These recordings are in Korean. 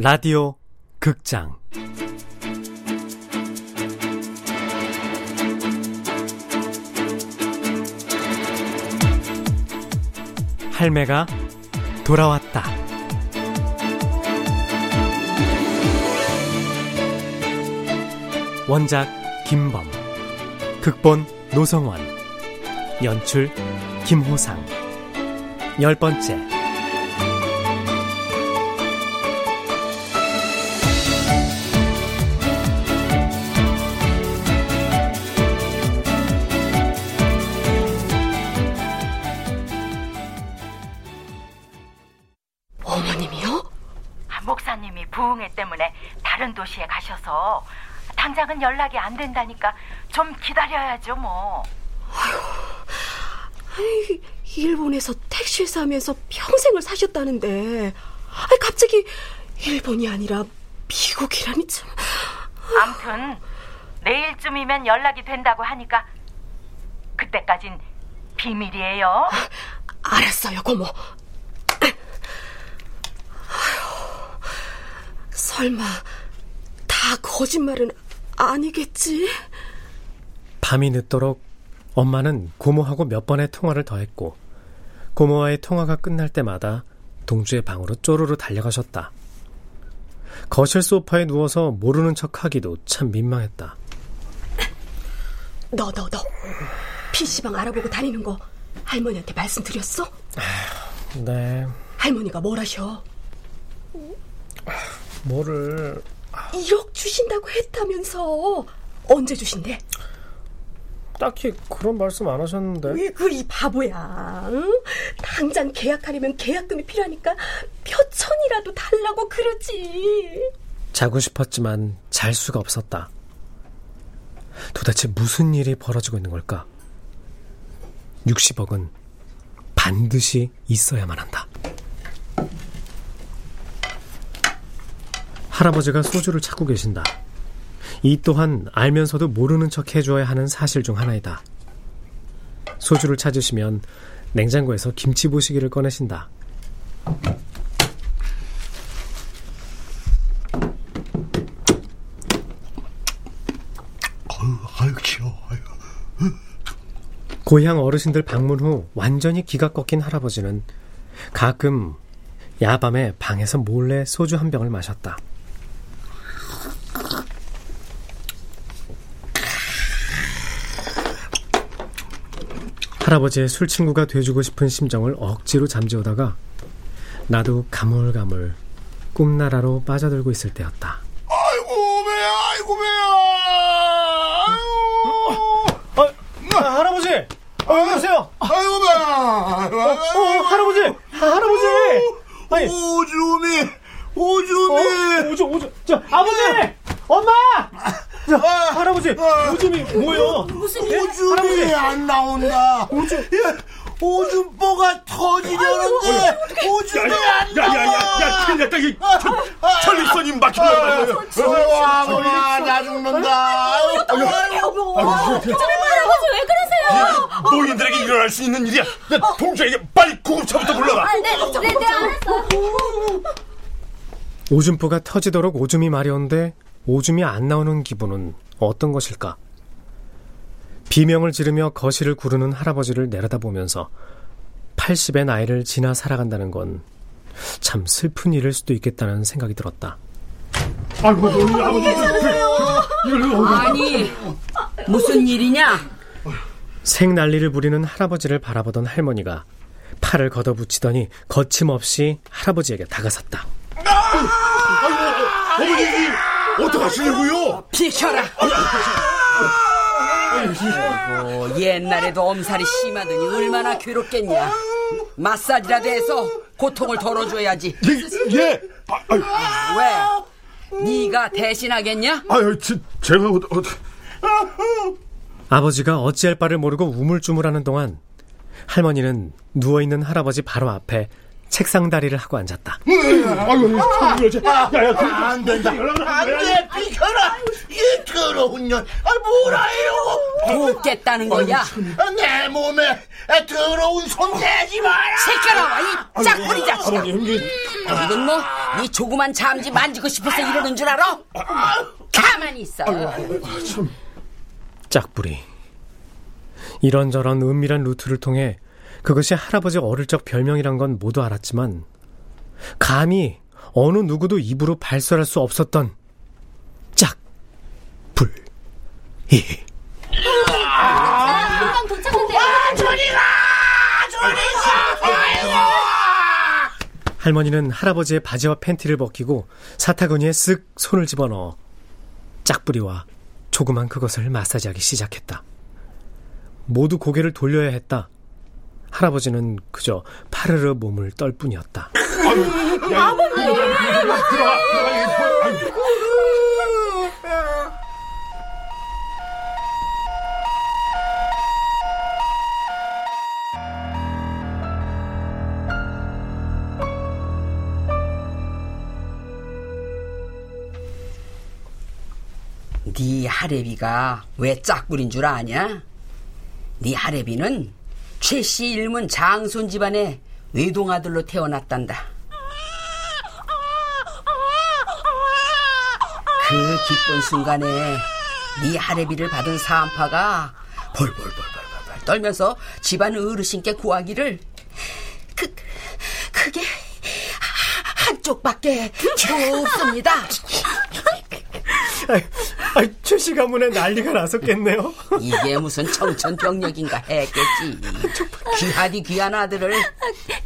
라디오 극장 할매가 돌아왔다. 원작 김범, 극본 노성원, 연출 김호상. 열 번째. 다른 도시에 가셔서 당장은 연락이 안 된다니까 좀 기다려야죠 뭐. 아휴, 일본에서 택시회사 하면서 평생을 사셨다는데 아이, 갑자기 일본이 아니라 미국이라니 참. 암튼 내일쯤이면 연락이 된다고 하니까 그때까진 비밀이에요. 알았어요, 고모. 설마 다 거짓말은 아니겠지? 밤이 늦도록 엄마는 고모하고 몇 번의 통화를 더했고 고모와의 통화가 끝날 때마다 동주의 방으로 쪼르르 달려가셨다. 거실 소파에 누워서 모르는 척하기도 참 민망했다. 너, 너, 너. PC방 알아보고 다니는 거 할머니한테 말씀드렸어? 네. 할머니가 뭘 하셔? 뭐를 1억 주신다고 했다면서. 언제 주신대? 딱히 그런 말씀 안 하셨는데. 왜 그 이 바보야 응? 당장 계약하려면 계약금이 필요하니까 몇 천이라도 달라고 그러지. 자고 싶었지만 잘 수가 없었다. 도대체 무슨 일이 벌어지고 있는 걸까? 60억은 반드시 있어야만 한다 할아버지가 소주를 찾고 계신다. 이 또한 알면서도 모르는 척 해줘야 하는 사실 중 하나이다. 소주를 찾으시면 냉장고에서 김치 보시기를 꺼내신다. 고향 어르신들 방문 후 완전히 기가 꺾인 할아버지는 가끔 야밤에 방에서 몰래 소주 한 병을 마셨다. 할아버지의 술 친구가 돼주고 싶은 심정을 억지로 잠재우다가 나도 가물가물 꿈나라로 빠져들고 있을 때였다. 아이고 배야, 아이고 배야. 아이고. 아, 아, 할아버지. 어, 안녕하세요. 아이고 배야. 어, 어, 할아버지. 아, 할아버지. 아니. 오줌이. 오줌이. 어? 오줌, 오줌. 저 아버지. 엄마. 자, 아, 할아버지, 아, 오줌이 뭐예요? 무슨 오줌이 할아버지. 안 나온다. 오줌. 오줌보가 터지려는데 오줌이 안 나와. 야야야야 큰일 났다 이 전립선이 막혀가지고. 아버야 나 죽는다. 여보. 할아버지 왜 그러세요? 노인들에게 일어날 수 있는 일이야. 동주에게 빨리 구급차부터 불러라. 네, 네, 네, 알았어. 오줌보가 터지도록 오줌이 마려운데 오줌이 안 나오는 기분은 어떤 것일까? 비명을 지르며 거실을 구르는 할아버지를 내려다보면서 80의 나이를 지나 살아간다는 건 참 슬픈 일일 수도 있겠다는 생각이 들었다. 아이고, 아버지, 아니, 무슨 일이냐? 생난리를 부리는 할아버지를 바라보던 할머니가 팔을 걷어붙이더니 거침없이 할아버지에게 다가섰다. 아! 어머니, 어떡하시려고요? 비켜라. 아이고, 옛날에도 엄살이 심하더니 얼마나 괴롭겠냐. 마사지라도 해서 고통을 덜어줘야지. 예, 예. 아, 아, 왜? 네가 대신하겠냐? 아유, 제, 제가 어, 어, 아버지가 어찌할 바를 모르고 우물쭈물하는 동안 할머니는 누워있는 할아버지 바로 앞에 책상 다리를 하고 앉았다. 아유, 야야, 그, 안 된다. 안 돼, 비켜라. 이 더러운 년. 아, 뭐라요? 돕겠다는 거야. 내 몸에 더러운 손 대지 마라. 새끼라와 이 짝불이 자식아. 이건 뭐이 조그만 잠지 만지고 싶어서 이러는 줄 알아? 가만히 있어. 짝불이. 이런저런 은밀한 루트를 통해 그것이 할아버지 어릴 적 별명이란 건 모두 알았지만 감히 어느 누구도 입으로 발설할 수 없었던 짝불 이. 금방 도착한대요. 할머니는 할아버지의 바지와 팬티를 벗기고 사타구니에 쓱 손을 집어넣어 짝부리와 조그만 그것을 마사지하기 시작했다. 모두 고개를 돌려야 했다. 할아버지는 그저 파르르 몸을 떨 뿐이었다. 네 하레비가 왜 짝불인 줄 아냐? 네 하레비는 최씨 일문 장손 집안의 외동아들로 태어났단다. 그 기쁜 순간에 네 하레비를 받은 사암파가 벌벌벌벌벌 떨면서 집안 어르신께 구하기를 그 그게 한쪽밖에 없습니다. 아, 최씨 가문에 난리가 났었겠네요. 이게 무슨 청천벽력인가 했겠지. 귀하디 귀한 아들을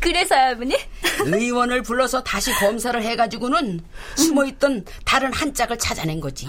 그래서요, 할머니? 의원을 불러서 다시 검사를 해가지고는 숨어있던 다른 한 짝을 찾아낸 거지.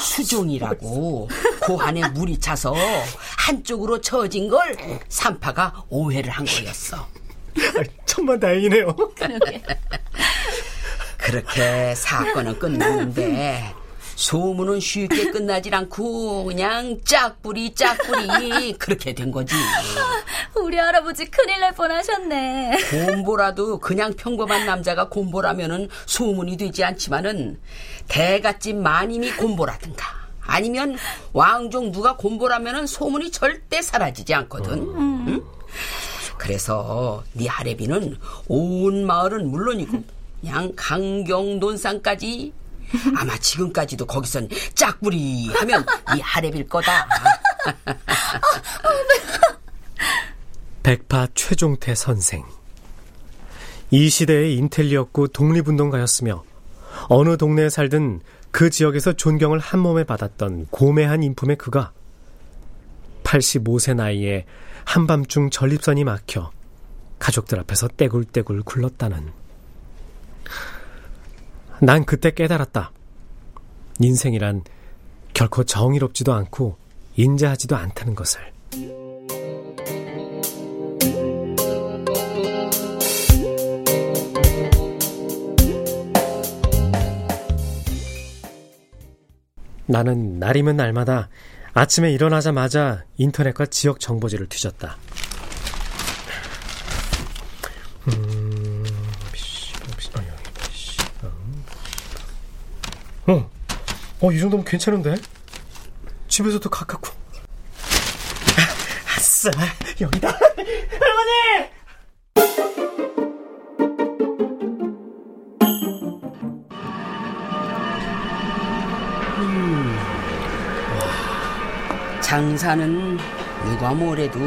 수종이라고 고안에 물이 차서 한쪽으로 처진 걸 산파가 오해를 한 거였어. 아, 천만 다행이네요. 그렇게 사건은 끝났는데 소문은 쉽게 끝나질 않고 그냥 짝불이 짝불이 그렇게 된 거지. 우리 할아버지 큰일 날 뻔하셨네. 곰보라도 그냥 평범한 남자가 곰보라면은 소문이 되지 않지만은 대갓집 마님이 곰보라든가 아니면 왕종 누가 곰보라면은 소문이 절대 사라지지 않거든. 응? 그래서 네 하레비는 온 마을은 물론이고 그냥 강경 논산까지 아마 지금까지도 거기선 짝불이 하면 이 하레비일 거다. 백파 최종태 선생. 이 시대의 인텔리였고 독립운동가였으며 어느 동네에 살든 그 지역에서 존경을 한 몸에 받았던 고매한 인품의 그가 85세 나이에 한밤중 전립선이 막혀 가족들 앞에서 떼굴떼굴 굴렀다는 난 그때 깨달았다. 인생이란 결코 정의롭지도 않고 인자하지도 않다는 것을. 나는 날이면 날마다 아침에 일어나자마자 인터넷과 지역 정보지를 뒤졌다. 어, 이 정도면 괜찮은데? 집에서도 가깝고. 아싸, 여기다. 할머니! 장사는 누가 뭐래도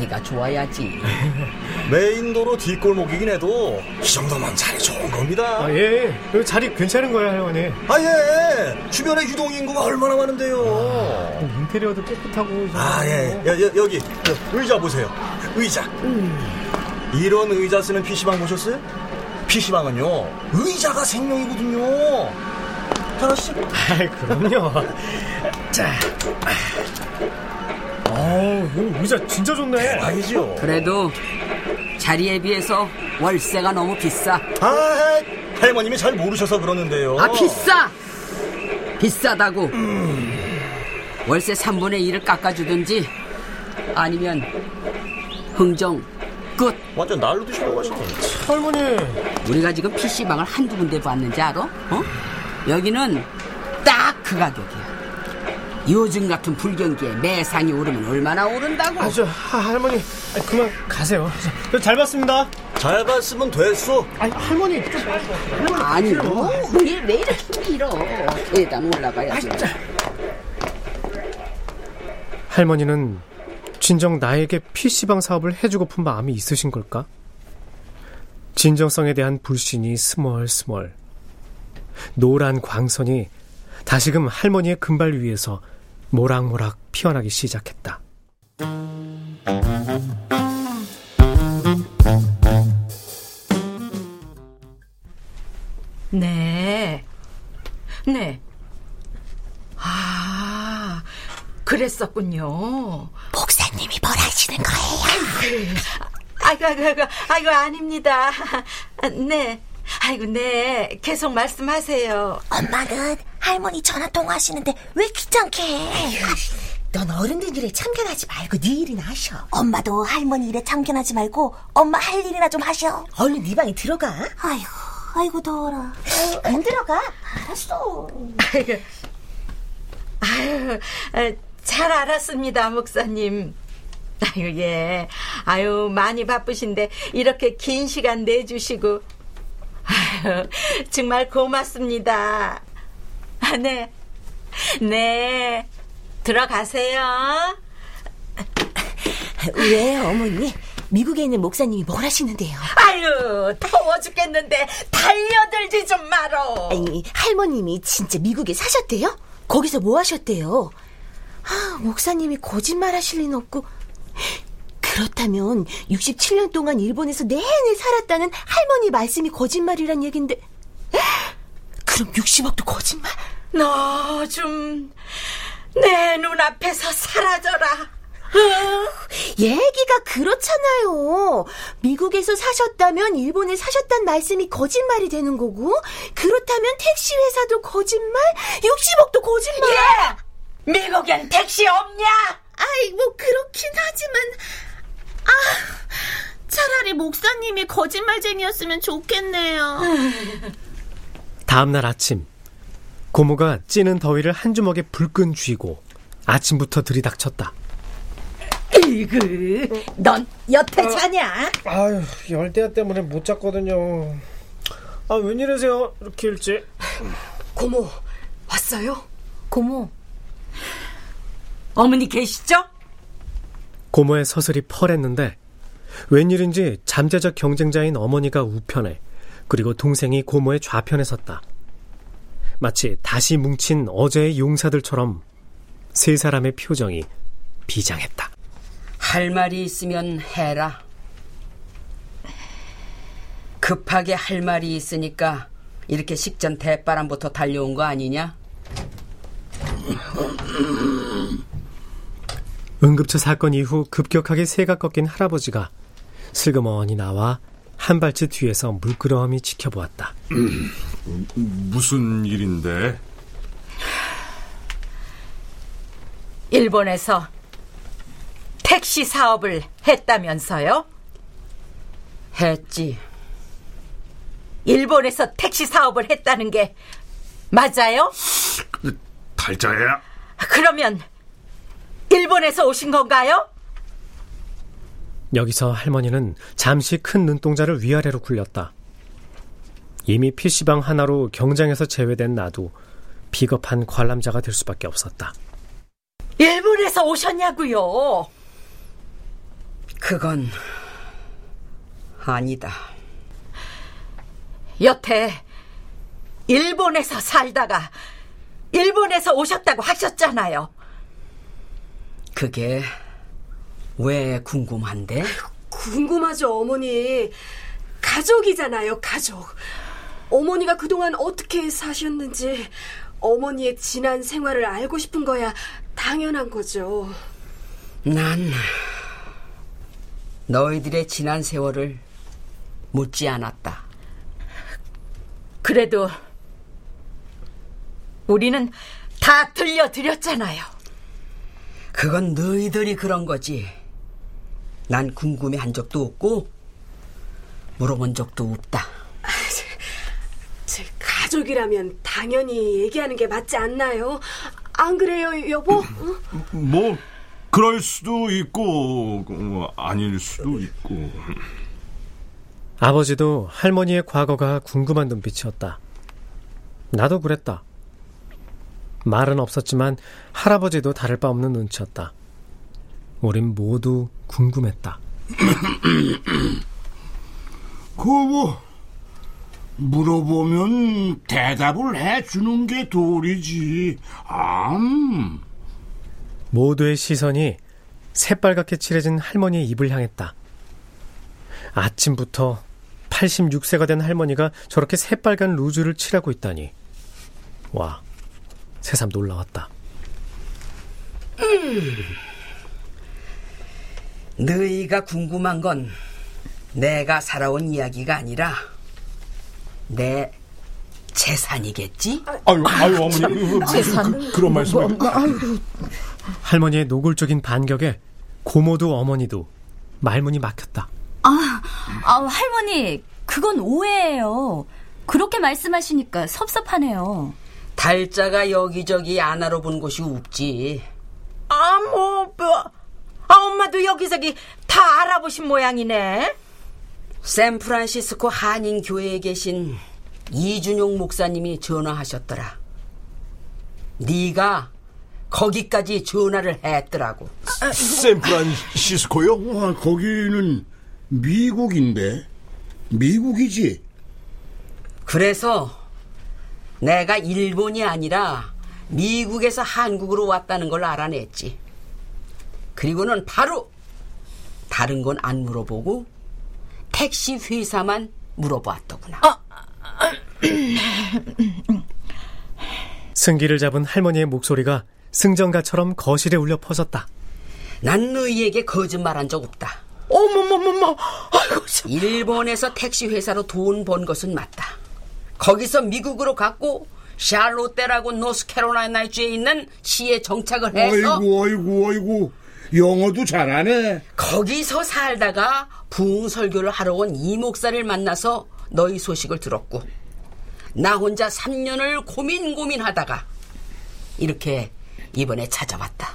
자리가 좋아야지. 메인도로 뒷골목이긴 해도 이 정도면 자리 좋은 겁니다. 아, 예. 여기 자리 괜찮은 거예요, 할머니. 아, 예. 주변에 유동인구가 얼마나 많은데요. 인테리어도 깨끗하고. 아, 예. 여, 여, 여기, 저, 의자 보세요. 의자. 이런 의자 쓰는 PC방 보셨어요? PC방은요, 의자가 생명이거든요. 하나씩. 아, 그럼요. 자. 어우, 이거 의자 진짜 좋네. 아니죠. 그래도 자리에 비해서 월세가 너무 비싸. 아, 할머님이 잘 모르셔서 그러는데요. 아 비싸. 비싸다고. 월세 3분의 1을 깎아주든지 아니면 흥정 끝. 완전 날로 드시려고 하시네. 할머니. 우리가 지금 PC방을 한두 군데 봤는지 알아? 어? 여기는 딱 그 가격이야. 요즘 같은 불경기에 매상이 오르면 얼마나 오른다고? 아, 저 하, 할머니 아, 그만 가세요. 저, 잘 봤습니다. 잘 봤으면 됐어. 아니 할머니 좀 아니, 뭐, 왜, 왜 이렇게 길어? 계단 올라가야지. 할머니는 진정 나에게 PC방 사업을 해주고픈 마음이 있으신 걸까? 진정성에 대한 불신이 스멀스멀. 노란 광선이 다시금 할머니의 금발 위에서 모락모락 피어나기 시작했다. 네. 네. 아, 그랬었군요. 목사님이 뭘 하시는 거예요? 아이고, 아이고, 아이고, 아이고, 아닙니다. 네. 아이고, 네. 계속 말씀하세요. 엄마는 할머니 전화 통화하시는데 왜 귀찮게 해? 넌 어른들 일에 참견하지 말고 네 일이나 하셔. 엄마도 할머니 일에 참견하지 말고 엄마 할 일이나 좀 하셔. 얼른 네 방에 들어가. 아이고, 아이고 더워라. 안 들어가. 알았어. 아이고, 아유, 잘 알았습니다, 목사님. 아유, 예. 아유, 많이 바쁘신데, 이렇게 긴 시간 내주시고. 아유, 정말 고맙습니다. 아, 네. 네. 들어가세요. 왜 어머니? 미국에 있는 목사님이 뭘 하시는데요? 아유, 더워 죽겠는데, 달려들지 좀 말어. 아니, 할머님이 진짜 미국에 사셨대요? 거기서 뭐 하셨대요? 아, 목사님이 거짓말 하실 리는 없고. 그렇다면 67년 동안 일본에서 내내 살았다는 할머니 말씀이 거짓말이란 얘긴데. 그럼 60억도 거짓말? 너 좀, 내 눈앞에서 사라져라. 얘기가 그렇잖아요. 미국에서 사셨다면 일본에 사셨단 말씀이 거짓말이 되는 거고, 그렇다면 택시 회사도 거짓말, 60억도 거짓말. 예! 미국엔 택시 없냐? 아이, 뭐 그렇긴 하지만 아, 차라리 목사님이 거짓말쟁이였으면 좋겠네요. 다음 날 아침 고모가 찌는 더위를 한 주먹에 불끈 쥐고 아침부터 들이닥쳤다. 이그, 넌 여태 자냐? 아유, 열대야 때문에 못 잤거든요. 아, 웬일이세요? 이렇게 일찍? 고모, 왔어요? 고모. 어머니 계시죠? 고모의 서슬이 펄했는데 웬일인지 잠재적 경쟁자인 어머니가 우편에 그리고 동생이 고모의 좌편에 섰다. 마치 다시 뭉친 어제의 용사들처럼 세 사람의 표정이 비장했다. 할 말이 있으면 해라. 급하게 할 말이 있으니까 이렇게 식전 대바람부터 달려온 거 아니냐? 응급처 사건 이후 급격하게 새가 꺾인 할아버지가 슬그머니 나와 한 발치 뒤에서 물끄러미 지켜보았다. 무슨 일인데? 일본에서 택시 사업을 했다면서요? 했지. 일본에서 택시 사업을 했다는 게 맞아요? 달자야. 그러면 일본에서 오신 건가요? 여기서 할머니는 잠시 큰 눈동자를 위아래로 굴렸다. 이미 PC방 하나로 경장에서 제외된 나도 비겁한 관람자가 될 수밖에 없었다. 일본에서 오셨냐고요? 그건 아니다. 여태 일본에서 살다가 일본에서 오셨다고 하셨잖아요. 그게 왜 궁금한데? 궁금하죠, 어머니. 가족이잖아요, 가족. 어머니가 그동안 어떻게 사셨는지, 어머니의 지난 생활을 알고 싶은 거야 당연한 거죠. 난 너희들의 지난 세월을 묻지 않았다. 그래도 우리는 다 들려드렸잖아요. 그건 너희들이 그런 거지. 난 궁금해 한 적도 없고 물어본 적도 없다. 제 가족이라면 당연히 얘기하는 게 맞지 않나요? 안 그래요, 여보? 뭐 그럴 수도 있고 어, 아닐 수도 있고. 아버지도 할머니의 과거가 궁금한 눈빛이었다. 나도 그랬다. 말은 없었지만 할아버지도 다를 바 없는 눈치였다. 우린 모두 궁금했다. 그뭐 물어보면 대답을 해주는 게 도리지. 암. 모두의 시선이 새빨갛게 칠해진 할머니의 입을 향했다. 아침부터 86세가 된 할머니가 저렇게 새빨간 루즈를 칠하고 있다니. 와, 새삼 놀라웠다. 음. 너희가 궁금한 건 내가 살아온 이야기가 아니라 내 재산이겠지? 아유, 아유 어머니 그, 그, 재산 그, 그, 런 말씀을. 뭐, 할머니의 노골적인 반격에 고모도 어머니도 말문이 막혔다. 아, 아 할머니 그건 오해예요. 그렇게 말씀하시니까 섭섭하네요. 달자가 여기저기 안 알아본 곳이 없지. 아, 뭐, 뭐, 아, 엄마도 여기저기 다 알아보신 모양이네. 샌프란시스코 한인교회에 계신 이준용 목사님이 전화하셨더라. 네가 거기까지 전화를 했더라고. 샌프란시스코요? 와, 거기는 미국인데. 미국이지. 그래서 내가 일본이 아니라 미국에서 한국으로 왔다는 걸 알아냈지. 그리고는 바로 다른 건 안 물어보고 택시 회사만 물어봤더구나. 아, 승기를 잡은 할머니의 목소리가 승전가처럼 거실에 울려 퍼졌다. 난 너희에게 거짓말한 적 없다. 어머머머머, 아이고. 일본에서 택시 회사로 돈 번 것은 맞다. 거기서 미국으로 갔고 샬롯테라고 노스캐롤라이나주에 있는 시에 정착을 해서 아이고 아이고 아이고 영어도 잘하네. 거기서 살다가 부흥 설교를 하러 온 이 목사를 만나서 너희 소식을 들었고 나 혼자 3년을 고민 고민하다가 이렇게 이번에 찾아왔다.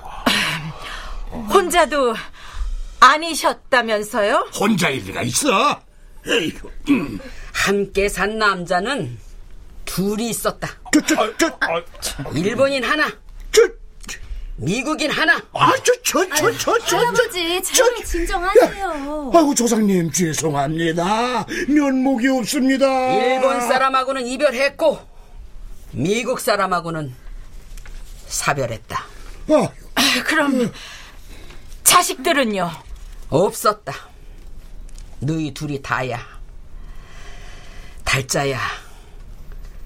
혼자도 아니셨다면서요? 혼자일 리가 있어. 에이구. 음. 함께 산 남자는 둘이 있었다. 저, 저, 저, 일본인 하나. 저, 미국인 하나. 아, 저, 저, 저, 저, 저, 할아버지, 제발 진정하세요. 아이고, 조상님, 죄송합니다. 면목이 없습니다. 일본 사람하고는 이별했고, 미국 사람하고는 사별했다. 아, 그럼, 자식들은요? 없었다. 너희 둘이 다야. 달자야,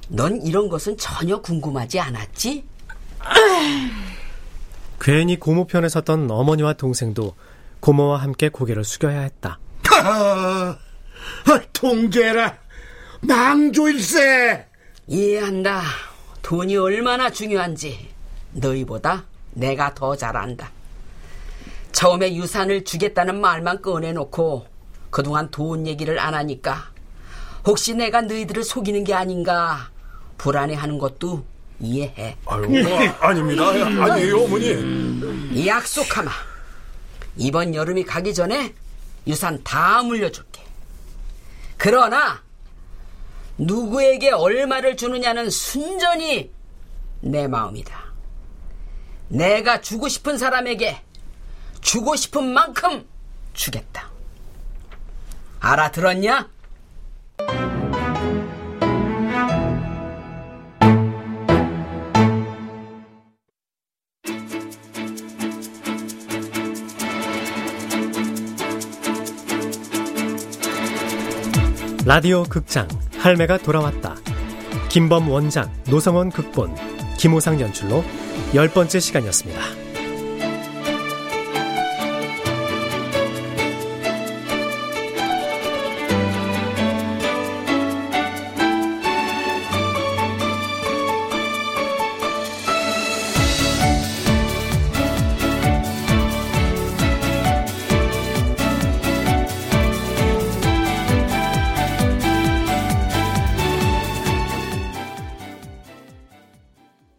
넌 이런 것은 전혀 궁금하지 않았지? 괜히 고모 편에 섰던 어머니와 동생도 고모와 함께 고개를 숙여야 했다. 아, 통제라, 망조일세. 이해한다. 돈이 얼마나 중요한지 너희보다 내가 더 잘 안다. 처음에 유산을 주겠다는 말만 꺼내놓고 그동안 돈 얘기를 안 하니까 혹시 내가 너희들을 속이는 게 아닌가 불안해하는 것도 이해해. 아유, 아닙니다. 아니에요, 어머니. 약속하마. 이번 여름이 가기 전에 유산 다 물려줄게. 그러나 누구에게 얼마를 주느냐는 순전히 내 마음이다. 내가 주고 싶은 사람에게 주고 싶은 만큼 주겠다. 알아들었냐? 라디오 극장 할매가 돌아왔다. 김범 원작, 노성원 극본, 김호상 연출로 열 번째 시간이었습니다.